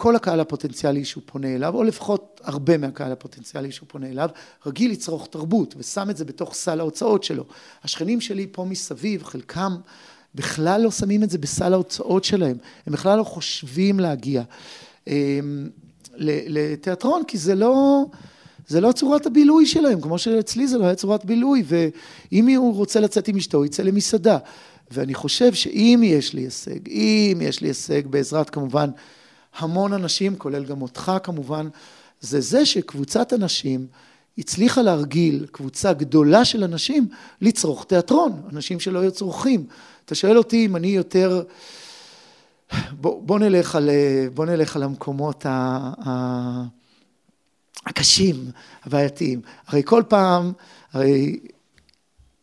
כל הקהל הפוטנציאלי שהוא פונה אליו, או לפחות הרבה מהקהל הפוטנציאלי שהוא פונה אליו, רגיל לצרוך תרבות ושם את זה בתוך סל ההוצאות שלו. השכנים שלי פה מסביב, חלקם בכלל לא שמים את זה בסל ההוצאות שלהם, הם בכלל לא חושבים להגיע אמ, לתיאטרון, כי זה לא... זה לא צורת הבילוי שלהם, כמו שאצלי זה לא היה צורת בילוי, ואם הוא רוצה לצאת עם אשתו, יצא למסעדה. ואני חושב שאם יש לי הישג, אם יש לי הישג בעזרת כמובן המון אנשים, כולל גם אותך כמובן, זה זה שקבוצת אנשים הצליחה להרגיל קבוצה גדולה של אנשים לצרוך תיאטרון, אנשים שלא היו צורכים. אתה שואל אותי אם אני יותר... בוא, בוא, נלך, על, בוא נלך על המקומות ה... הקשים, הבעייתיים. הרי כל פעם, הרי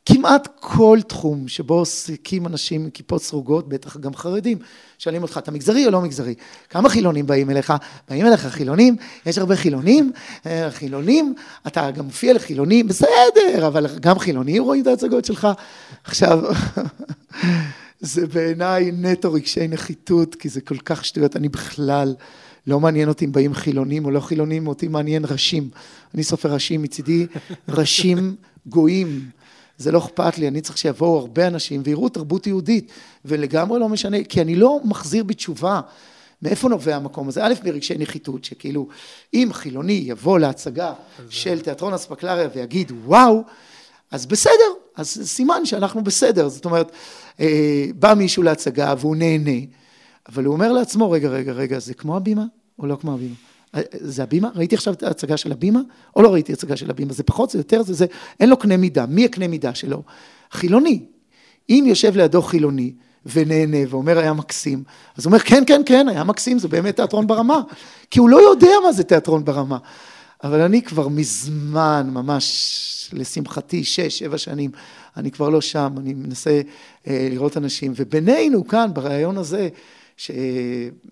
כמעט כל תחום שבו עוסקים אנשים עם כיפות סרוגות, בטח גם חרדים, שואלים אותך, אתה מגזרי או לא מגזרי? כמה חילונים באים אליך? באים אליך חילונים, יש הרבה חילונים, אה, חילונים, אתה גם מופיע לחילונים, בסדר, אבל גם חילונים רואים את ההצגות שלך. עכשיו, (laughs) זה בעיניי נטו רגשי נחיתות, כי זה כל כך שטויות, אני בכלל... לא מעניין אותי אם באים חילונים או לא חילונים, אותי מעניין ראשים. אני סופר ראשים מצידי, ראשים גויים. זה לא אכפת לי, אני צריך שיבואו הרבה אנשים ויראו תרבות יהודית, ולגמרי לא משנה, כי אני לא מחזיר בתשובה. מאיפה נובע המקום הזה? א', מרגשי נחיתות, שכאילו, אם חילוני יבוא להצגה של תיאטרון אספקלריה ויגיד, וואו, אז בסדר, אז סימן שאנחנו בסדר. זאת אומרת, אה, בא מישהו להצגה והוא נהנה. אבל הוא אומר לעצמו, רגע, רגע, רגע, זה כמו הבימה או לא כמו הבימה? זה הבימה? ראיתי עכשיו את ההצגה של הבימה או לא ראיתי הצגה של הבימה? זה פחות, זה יותר, זה זה, אין לו קנה מידה. מי הקנה מידה שלו? חילוני. אם יושב לידו חילוני ונהנה ואומר היה מקסים, אז הוא אומר כן, כן, כן, היה מקסים, זה באמת תיאטרון ברמה. כי הוא לא יודע מה זה תיאטרון ברמה. אבל אני כבר מזמן, ממש לשמחתי, שש, שבע שנים, אני כבר לא שם, אני מנסה אה, לראות אנשים, ובינינו כאן, בריאיון הזה, ש...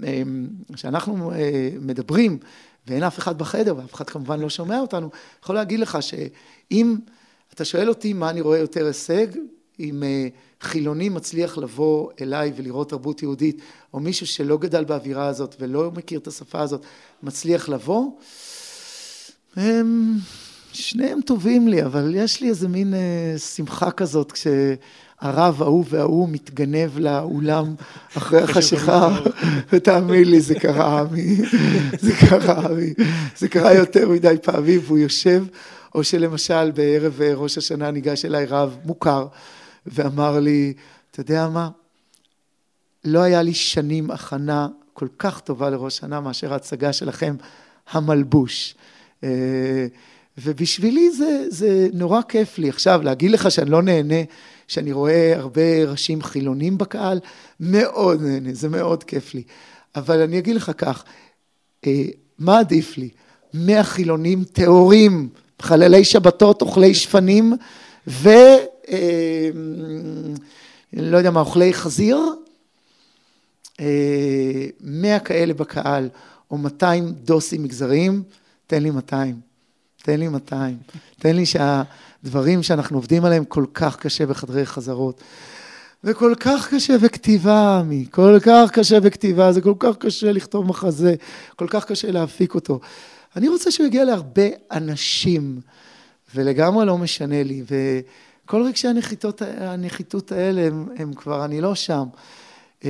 אמ, שאנחנו אה, מדברים ואין אף אחד בחדר ואף אחד כמובן לא שומע אותנו, יכול להגיד לך שאם אתה שואל אותי מה אני רואה יותר הישג, אם אה, חילוני מצליח לבוא אליי ולראות תרבות יהודית, או מישהו שלא גדל באווירה הזאת ולא מכיר את השפה הזאת, מצליח לבוא, הם, שניהם טובים לי, אבל יש לי איזה מין אה, שמחה כזאת כש... הרב ההוא וההוא מתגנב לאולם אחרי החשיכה, ותאמין לי, זה קרה, עמי, זה קרה, עמי, זה קרה יותר מדי פעמים, והוא יושב, או שלמשל בערב ראש השנה ניגש אליי רב מוכר, ואמר לי, אתה יודע מה, לא היה לי שנים הכנה כל כך טובה לראש שנה מאשר ההצגה שלכם, המלבוש. אה, ובשבילי זה, זה נורא כיף לי. עכשיו, להגיד לך שאני לא נהנה שאני רואה הרבה ראשים חילונים בקהל, מאוד נהנה, זה מאוד כיף לי. אבל אני אגיד לך כך, אה, מה עדיף לי? מאה חילונים טהורים, חללי שבתות, אוכלי שפנים, ו... אה, לא יודע מה, אוכלי חזיר, אה, מאה כאלה בקהל, או 200 דוסים מגזריים, תן לי 200. תן לי 200. תן לי שה... דברים שאנחנו עובדים עליהם כל כך קשה בחדרי חזרות. וכל כך קשה בכתיבה, עמי, כל כך קשה בכתיבה, זה כל כך קשה לכתוב מחזה, כל כך קשה להפיק אותו. אני רוצה שהוא יגיע להרבה אנשים, ולגמרי לא משנה לי, וכל רגשי הנחיתות, הנחיתות האלה הם, הם כבר, אני לא שם. אמ,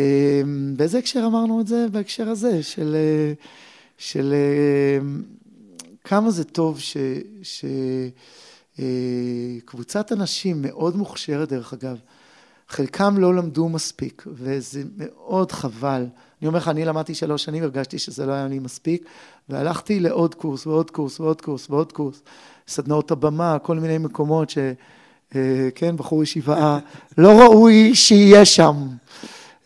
באיזה הקשר אמרנו את זה? בהקשר הזה, של, של אמ, כמה זה טוב ש... ש אה, קבוצת אנשים מאוד מוכשרת דרך אגב, חלקם לא למדו מספיק וזה מאוד חבל. אני אומר לך, אני למדתי שלוש שנים, הרגשתי שזה לא היה לי מספיק והלכתי לעוד קורס ועוד קורס ועוד קורס ועוד קורס, סדנאות הבמה, כל מיני מקומות ש... אה, כן, בחור ישיבה, (laughs) לא ראוי שיהיה שם.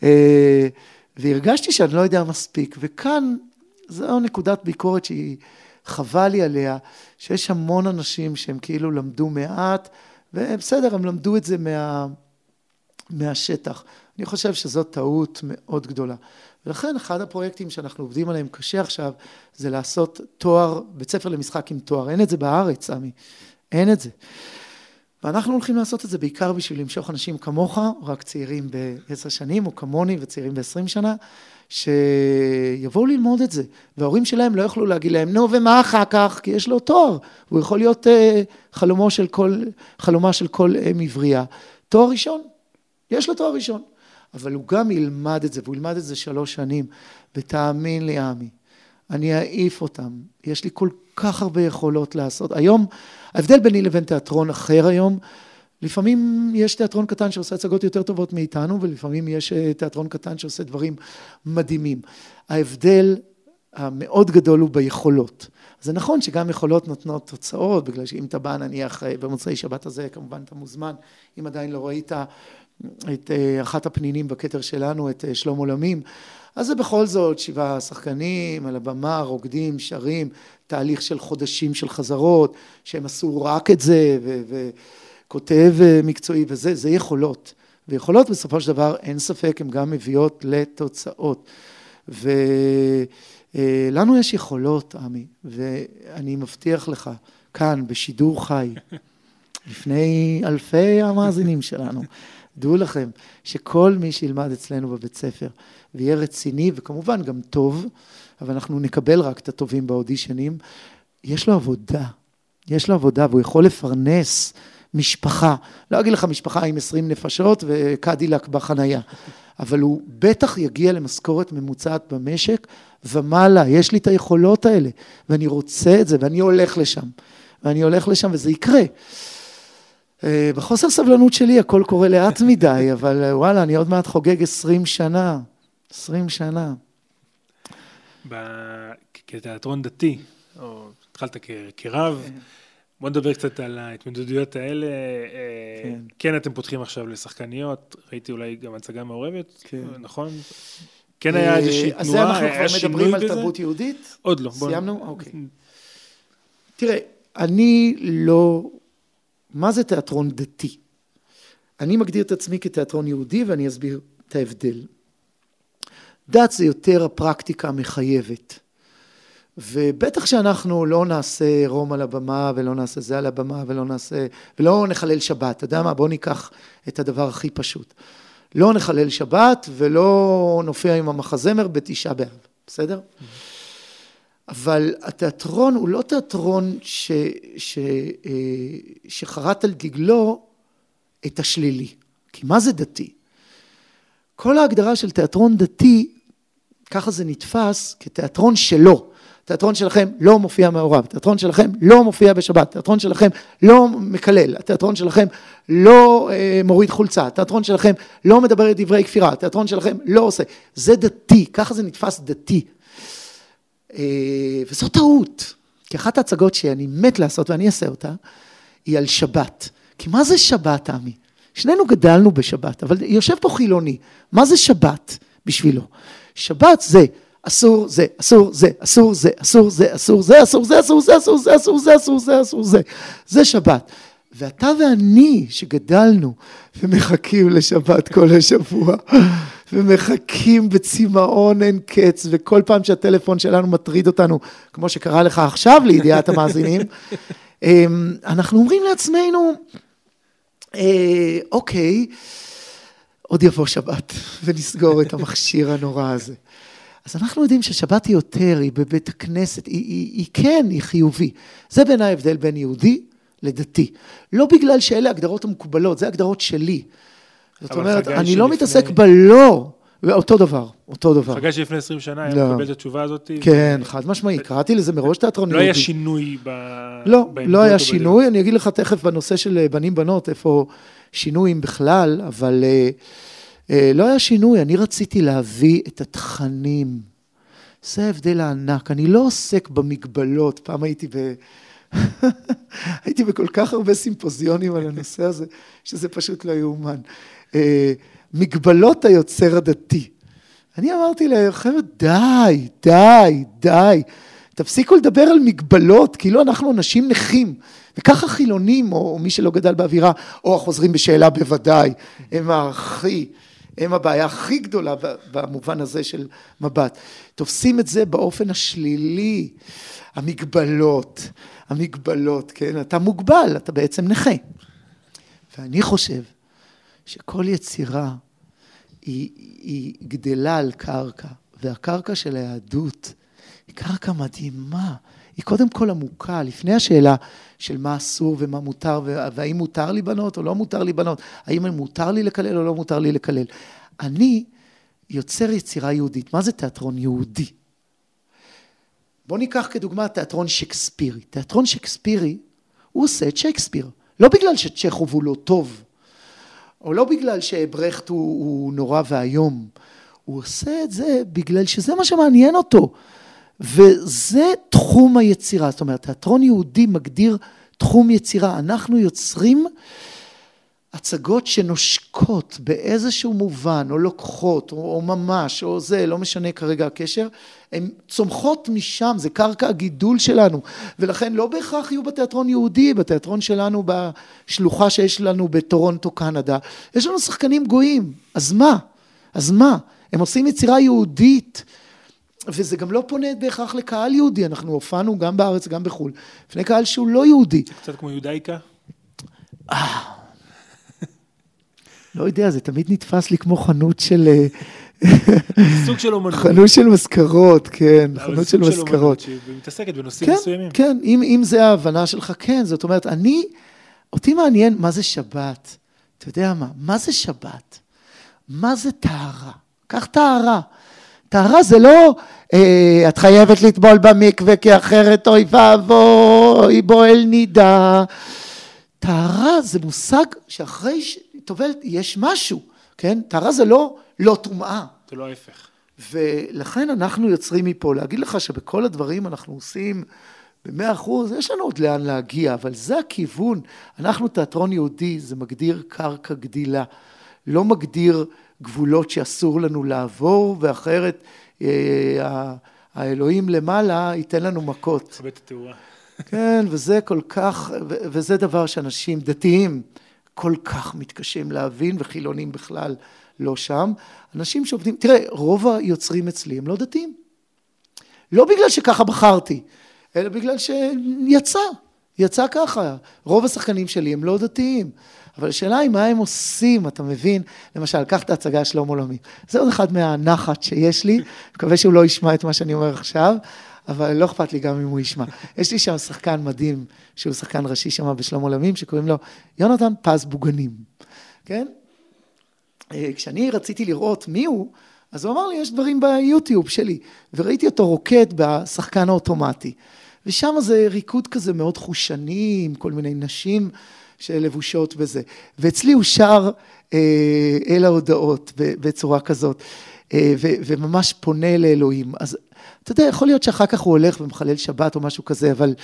אה, והרגשתי שאני לא יודע מספיק, וכאן זו נקודת ביקורת שהיא חבל לי עליה, שיש המון אנשים שהם כאילו למדו מעט, ובסדר, הם למדו את זה מה, מהשטח. אני חושב שזו טעות מאוד גדולה. ולכן אחד הפרויקטים שאנחנו עובדים עליהם קשה עכשיו, זה לעשות תואר, בית ספר למשחק עם תואר. אין את זה בארץ, עמי. אין את זה. ואנחנו הולכים לעשות את זה בעיקר בשביל למשוך אנשים כמוך, רק צעירים בעשר שנים, או כמוני וצעירים בעשרים שנה, שיבואו ללמוד את זה. וההורים שלהם לא יוכלו להגיד להם, נו, ומה אחר כך? כי יש לו תואר. הוא יכול להיות uh, חלומו של כל, חלומה של כל אם עברייה. תואר ראשון. יש לו תואר ראשון. אבל הוא גם ילמד את זה, והוא ילמד את זה שלוש שנים. ותאמין לי, עמי, אני אעיף אותם. יש לי כל כך הרבה יכולות לעשות. היום, ההבדל ביני לבין תיאטרון אחר היום, לפעמים יש תיאטרון קטן שעושה הצגות יותר טובות מאיתנו, ולפעמים יש אה, תיאטרון קטן שעושה דברים מדהימים. ההבדל המאוד גדול הוא ביכולות. זה נכון שגם יכולות נותנות תוצאות, בגלל שאם אתה בא נניח אה, במוצאי שבת הזה, כמובן אתה מוזמן, אם עדיין לא ראית את אה, אחת הפנינים בכתר שלנו, את שלום עולמים, אז זה בכל זאת שבעה שחקנים על הבמה, רוקדים, שרים, תהליך של חודשים של חזרות, שהם עשו רק את זה, וכותב אה, מקצועי וזה, זה יכולות. ויכולות בסופו של דבר, אין ספק, הן גם מביאות לתוצאות. ולנו יש יכולות, עמי, ואני מבטיח לך, כאן, בשידור חי, (laughs) לפני אלפי המאזינים שלנו, דעו לכם שכל מי שילמד אצלנו בבית ספר ויהיה רציני וכמובן גם טוב, אבל אנחנו נקבל רק את הטובים באודישנים, יש לו עבודה, יש לו עבודה והוא יכול לפרנס משפחה, לא אגיד לך משפחה עם 20 נפשות וקדילק בחנייה, (laughs) אבל הוא בטח יגיע למשכורת ממוצעת במשק ומעלה, יש לי את היכולות האלה ואני רוצה את זה ואני הולך לשם, ואני הולך לשם וזה יקרה. אה, בחוסר סבלנות שלי הכל קורה לאט מדי, (laughs) אבל אה, וואלה, אני עוד מעט חוגג עשרים שנה, עשרים שנה. כתיאטרון דתי, או התחלת כרב, כן. בוא נדבר קצת על ההתמודדויות האלה. אה, כן. כן, אתם פותחים עכשיו לשחקניות, ראיתי אולי גם הצגה מעורבת, כן. נכון? כן היה איזושהי תנועה, היה שינוי בזה? אז אנחנו כבר מדברים על תרבות יהודית? עוד לא. סיימנו? אוקיי. תראה, אני לא מה זה תיאטרון דתי? אני מגדיר את עצמי כתיאטרון יהודי ואני אסביר את ההבדל. דת זה יותר הפרקטיקה המחייבת. ובטח שאנחנו לא נעשה רום על הבמה ולא נעשה זה על הבמה ולא נעשה, ולא נחלל שבת, אתה יודע מה? בוא ניקח את הדבר הכי פשוט. לא נחלל שבת ולא נופיע עם המחזמר בתשעה באב, בסדר? Mm-hmm. אבל התיאטרון הוא לא תיאטרון ש, ש, אה, שחרט על דגלו את השלילי. כי מה זה דתי? כל ההגדרה של תיאטרון דתי, ככה זה נתפס כתיאטרון שלו. התיאטרון שלכם לא מופיע מעורב, התיאטרון שלכם לא מופיע בשבת, התיאטרון שלכם לא מקלל, התיאטרון שלכם לא אה, מוריד חולצה, התיאטרון שלכם לא מדבר את דברי כפירה, התיאטרון שלכם לא עושה. זה דתי, ככה זה נתפס דתי. אה, וזו טעות, כי אחת ההצגות שאני מת לעשות ואני אעשה אותה, היא על שבת. כי מה זה שבת, עמי? שנינו גדלנו בשבת, אבל יושב פה חילוני, מה זה שבת בשבילו? שבת זה אסור זה, אסור זה, אסור זה, אסור זה, אסור זה, אסור זה, אסור זה, אסור זה, אסור זה, אסור זה, אסור זה, זה שבת. ואתה ואני שגדלנו ומחכים לשבת כל השבוע, ומחכים בצמאון אין קץ, וכל פעם שהטלפון שלנו מטריד אותנו, כמו שקרה לך עכשיו לידיעת המאזינים, (laughs) אמ, אנחנו אומרים לעצמנו, אה, אוקיי, עוד יבוא שבת, (laughs) ונסגור את המכשיר הנורא הזה. אז אנחנו יודעים ששבת היא יותר, היא בבית הכנסת, היא, היא, היא כן, היא חיובי. זה בעיניי ההבדל בין יהודי לדתי. לא בגלל שאלה הגדרות המקובלות, זה הגדרות שלי. זאת אומרת, אני לא מתעסק בלא, ואותו דבר, אותו דבר. חגי שלפני 20 שנה היה לא. מקבל את התשובה הזאת. כן, חד משמעי, קראתי לזה מראש תיאטרון יהודי. לא היה שינוי ב... לא, לא היה שינוי, אני אגיד לך תכף בנושא של אה, בנים בנות, איפה שינויים בכלל, אבל אה, אה, לא היה שינוי, אני רציתי להביא את התכנים. זה ההבדל הענק, אני לא עוסק במגבלות, פעם הייתי ב... (laughs) הייתי בכל כך הרבה סימפוזיונים על הנושא הזה, שזה פשוט לא יאומן. אה, מגבלות היוצר הדתי. אני אמרתי להם, די, די, די. תפסיקו לדבר על מגבלות, כאילו אנחנו אנשים נכים. וככה חילונים, או מי שלא גדל באווירה, או החוזרים בשאלה בוודאי, הם הכי, הם הבעיה הכי גדולה במובן הזה של מבט. תופסים את זה באופן השלילי, המגבלות, המגבלות, כן? אתה מוגבל, אתה בעצם נכה. ואני חושב שכל יצירה היא, היא גדלה על קרקע, והקרקע של היהדות היא קרקע מדהימה. היא קודם כל עמוקה, לפני השאלה של מה אסור ומה מותר, והאם מותר לי בנות או לא מותר לי בנות, האם מותר לי לקלל או לא מותר לי לקלל. אני יוצר יצירה יהודית. מה זה תיאטרון יהודי? בואו ניקח כדוגמה תיאטרון שקספירי. תיאטרון שקספירי, הוא עושה את שייקספיר. לא בגלל שצ'כוב הוא לא טוב, או לא בגלל שברכט הוא, הוא נורא ואיום, הוא עושה את זה בגלל שזה מה שמעניין אותו. וזה תחום היצירה, זאת אומרת, תיאטרון יהודי מגדיר תחום יצירה. אנחנו יוצרים הצגות שנושקות באיזשהו מובן, או לוקחות, או, או ממש, או זה, לא משנה כרגע הקשר, הן צומחות משם, זה קרקע הגידול שלנו, ולכן לא בהכרח יהיו בתיאטרון יהודי, בתיאטרון שלנו, בשלוחה שיש לנו בטורונטו, קנדה, יש לנו שחקנים גויים, אז מה? אז מה? הם עושים יצירה יהודית, וזה גם לא פונה בהכרח לקהל יהודי, אנחנו הופענו גם בארץ, גם בחו"ל, לפני קהל שהוא לא יהודי. קצת כמו יהודאיקה? לא יודע, זה תמיד נתפס לי כמו חנות של... אה, סוג של אומנות. חנות של מזכרות, כן, חנות של מזכרות. שהיא מתעסקת בנושאים כן, מסוימים. כן, אם, אם זה ההבנה שלך, כן, זאת אומרת, אני, אותי מעניין מה זה שבת. אתה יודע מה, מה זה שבת? מה זה טהרה? קח טהרה. טהרה זה לא, אה, את חייבת לטבול במקווה כי אחרת אוי ואבוי, בועל נידה. טהרה זה מושג שאחרי שטובלת יש משהו, כן? טהרה זה לא לא טומאה. זה לא ההפך. ולכן אנחנו יוצרים מפה, להגיד לך שבכל הדברים אנחנו עושים במאה אחוז, יש לנו עוד לאן להגיע, אבל זה הכיוון. אנחנו תיאטרון יהודי, זה מגדיר קרקע גדילה, לא מגדיר גבולות שאסור לנו לעבור, ואחרת אה, האלוהים למעלה ייתן לנו מכות. תכבד את התאורה. כן, וזה כל כך, וזה דבר שאנשים דתיים כל כך מתקשים להבין, וחילונים בכלל לא שם. אנשים שעובדים, תראה, רוב היוצרים אצלי הם לא דתיים. לא בגלל שככה בחרתי, אלא בגלל שיצא, יצא ככה. רוב השחקנים שלי הם לא דתיים. אבל השאלה היא מה הם עושים, אתה מבין? למשל, קח את ההצגה שלום עולמי. זה עוד אחד מהנחת שיש לי, מקווה שהוא לא ישמע את מה שאני אומר עכשיו, אבל לא אכפת לי גם אם הוא ישמע. (laughs) יש לי שם שחקן מדהים, שהוא שחקן ראשי שם בשלום עולמים, שקוראים לו יונתן פז בוגנים, כן? אה, כשאני רציתי לראות מי הוא, אז הוא אמר לי, יש דברים ביוטיוב שלי, וראיתי אותו רוקד בשחקן האוטומטי. ושם זה ריקוד כזה מאוד חושני, עם כל מיני נשים שלבושות בזה. ואצלי הוא שר אה, אל ההודעות בצורה כזאת, ו, וממש פונה לאלוהים. אז אתה יודע, יכול להיות שאחר כך הוא הולך ומחלל שבת או משהו כזה, אבל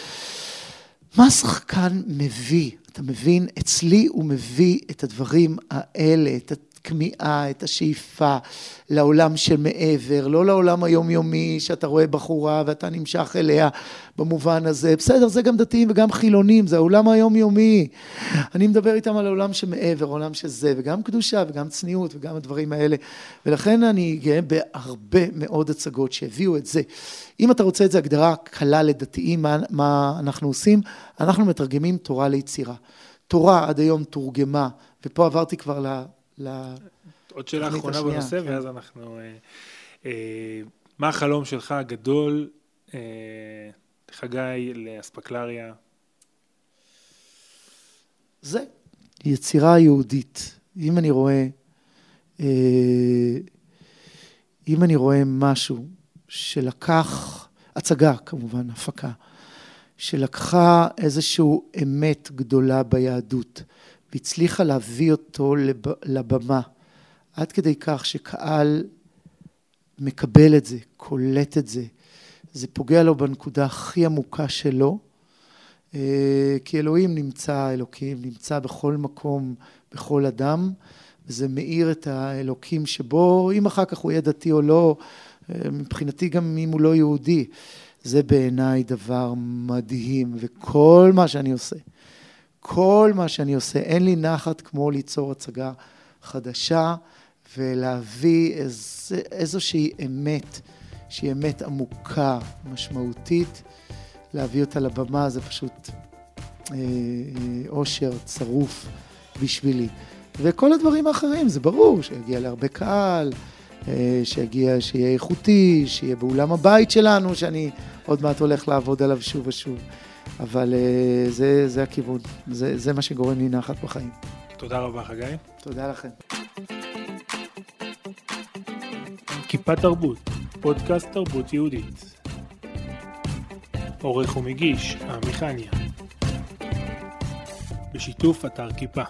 מה השחקן מביא? אתה מבין? אצלי הוא מביא את הדברים האלה, את הכמיהה, את השאיפה לעולם שמעבר, לא לעולם היומיומי שאתה רואה בחורה ואתה נמשך אליה במובן הזה. בסדר, זה גם דתיים וגם חילונים, זה העולם היומיומי. אני מדבר איתם על העולם שמעבר, עולם שזה, וגם קדושה וגם צניעות וגם הדברים האלה. ולכן אני גאה בהרבה מאוד הצגות שהביאו את זה. אם אתה רוצה את זה הגדרה קלה לדתיים, מה, מה אנחנו עושים? אנחנו מתרגמים תורה ליצירה. תורה עד היום תורגמה, ופה עברתי כבר ל... עוד שאלה אחרונה בנושא, כן. ואז אנחנו... אה, אה, מה החלום שלך הגדול, אה, חגי, לאספקלריה? זה יצירה יהודית. אם אני רואה, אם אני רואה משהו שלקח, הצגה כמובן, הפקה, שלקחה איזושהי אמת גדולה ביהדות, והצליחה להביא אותו לב, לבמה, עד כדי כך שקהל מקבל את זה, קולט את זה, זה פוגע לו בנקודה הכי עמוקה שלו, אה, כי אלוהים נמצא, אלוקים נמצא בכל מקום, בכל אדם, וזה מאיר את האלוקים שבו, אם אחר כך הוא יהיה דתי או לא, אה, מבחינתי גם אם הוא לא יהודי, זה בעיניי דבר מדהים, וכל מה שאני עושה, כל מה שאני עושה, אין לי נחת כמו ליצור הצגה חדשה ולהביא איז, איזושהי אמת, שהיא אמת עמוקה, משמעותית, להביא אותה לבמה זה פשוט אה, אושר צרוף בשבילי. וכל הדברים האחרים, זה ברור, שיגיע להרבה קהל, אה, שיגיע, שיהיה איכותי, שיהיה באולם הבית שלנו, שאני עוד מעט הולך לעבוד עליו שוב ושוב. אבל אה, זה, זה הכיוון, זה, זה מה שגורם לי נחת בחיים. תודה רבה, חגי. תודה לכם. כיפה תרבות, פודקאסט תרבות יהודית. עורך ומגיש, עמי חניה. בשיתוף אתר כיפה.